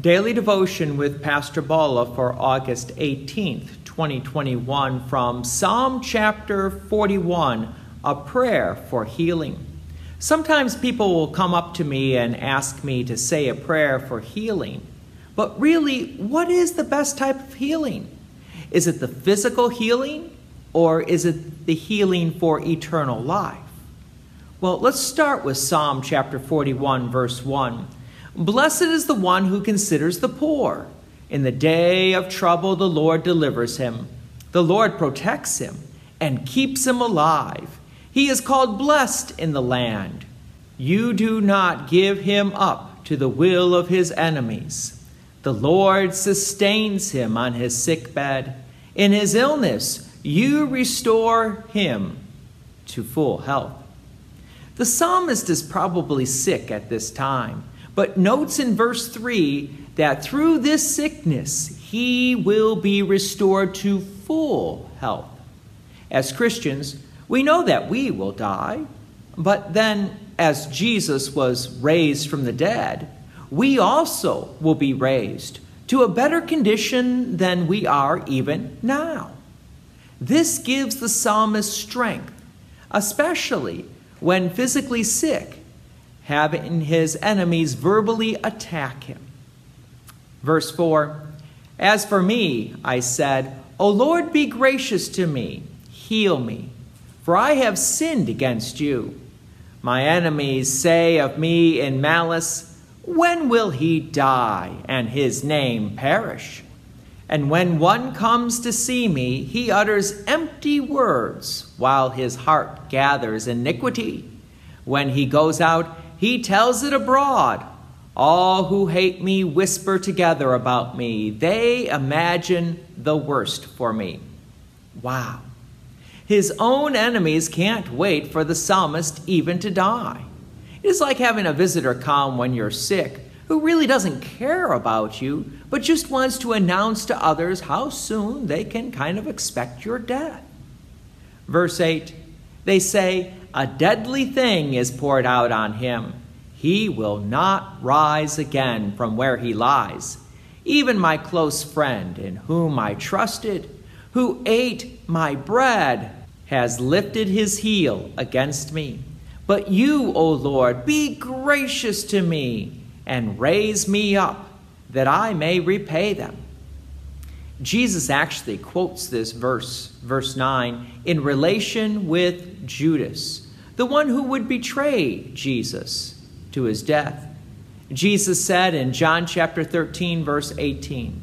Daily Devotion with Pastor Bala for August 18th, 2021, from Psalm chapter 41, a prayer for healing. Sometimes people will come up to me and ask me to say a prayer for healing. But really, what is the best type of healing? Is it the physical healing or is it the healing for eternal life? Well, let's start with Psalm chapter 41, verse 1. Blessed is the one who considers the poor. In the day of trouble, the Lord delivers him. The Lord protects him and keeps him alive. He is called blessed in the land. You do not give him up to the will of his enemies. The Lord sustains him on his sick bed. In his illness, you restore him to full health. The psalmist is probably sick at this time but notes in verse 3 that through this sickness he will be restored to full health. As Christians, we know that we will die, but then, as Jesus was raised from the dead, we also will be raised to a better condition than we are even now. This gives the psalmist strength, especially when physically sick having his enemies verbally attack him. Verse 4 As for me, I said, O Lord, be gracious to me, heal me, for I have sinned against you. My enemies say of me in malice, When will he die and his name perish? And when one comes to see me, he utters empty words while his heart gathers iniquity. When he goes out, he tells it abroad. All who hate me whisper together about me. They imagine the worst for me. Wow. His own enemies can't wait for the psalmist even to die. It is like having a visitor come when you're sick who really doesn't care about you, but just wants to announce to others how soon they can kind of expect your death. Verse 8 they say, A deadly thing is poured out on him. He will not rise again from where he lies. Even my close friend, in whom I trusted, who ate my bread, has lifted his heel against me. But you, O Lord, be gracious to me and raise me up that I may repay them. Jesus actually quotes this verse, verse 9, in relation with Judas, the one who would betray Jesus to his death. Jesus said in John chapter 13, verse 18,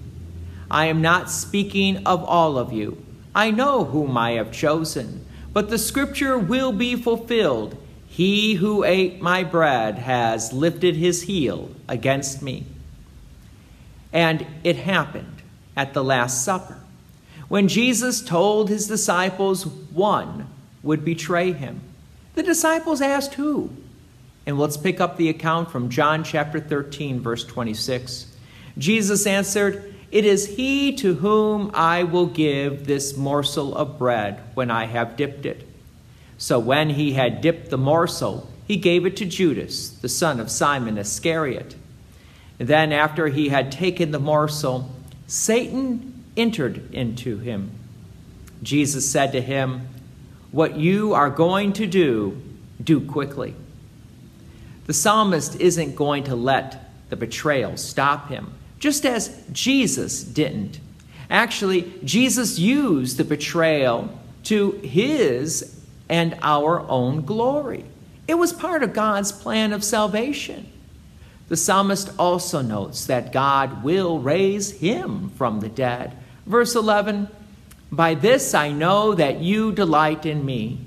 I am not speaking of all of you. I know whom I have chosen, but the scripture will be fulfilled. He who ate my bread has lifted his heel against me. And it happened at the Last Supper, when Jesus told his disciples one would betray him. The disciples asked who? And let's pick up the account from John chapter 13, verse 26. Jesus answered, It is he to whom I will give this morsel of bread when I have dipped it. So when he had dipped the morsel, he gave it to Judas, the son of Simon Iscariot. Then, after he had taken the morsel, Satan entered into him. Jesus said to him, What you are going to do, do quickly. The psalmist isn't going to let the betrayal stop him, just as Jesus didn't. Actually, Jesus used the betrayal to his and our own glory. It was part of God's plan of salvation. The psalmist also notes that God will raise him from the dead. Verse 11 By this I know that you delight in me.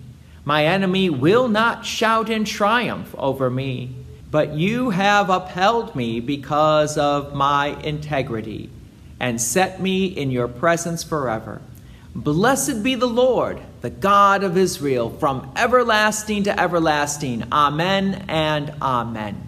My enemy will not shout in triumph over me, but you have upheld me because of my integrity and set me in your presence forever. Blessed be the Lord, the God of Israel, from everlasting to everlasting. Amen and amen.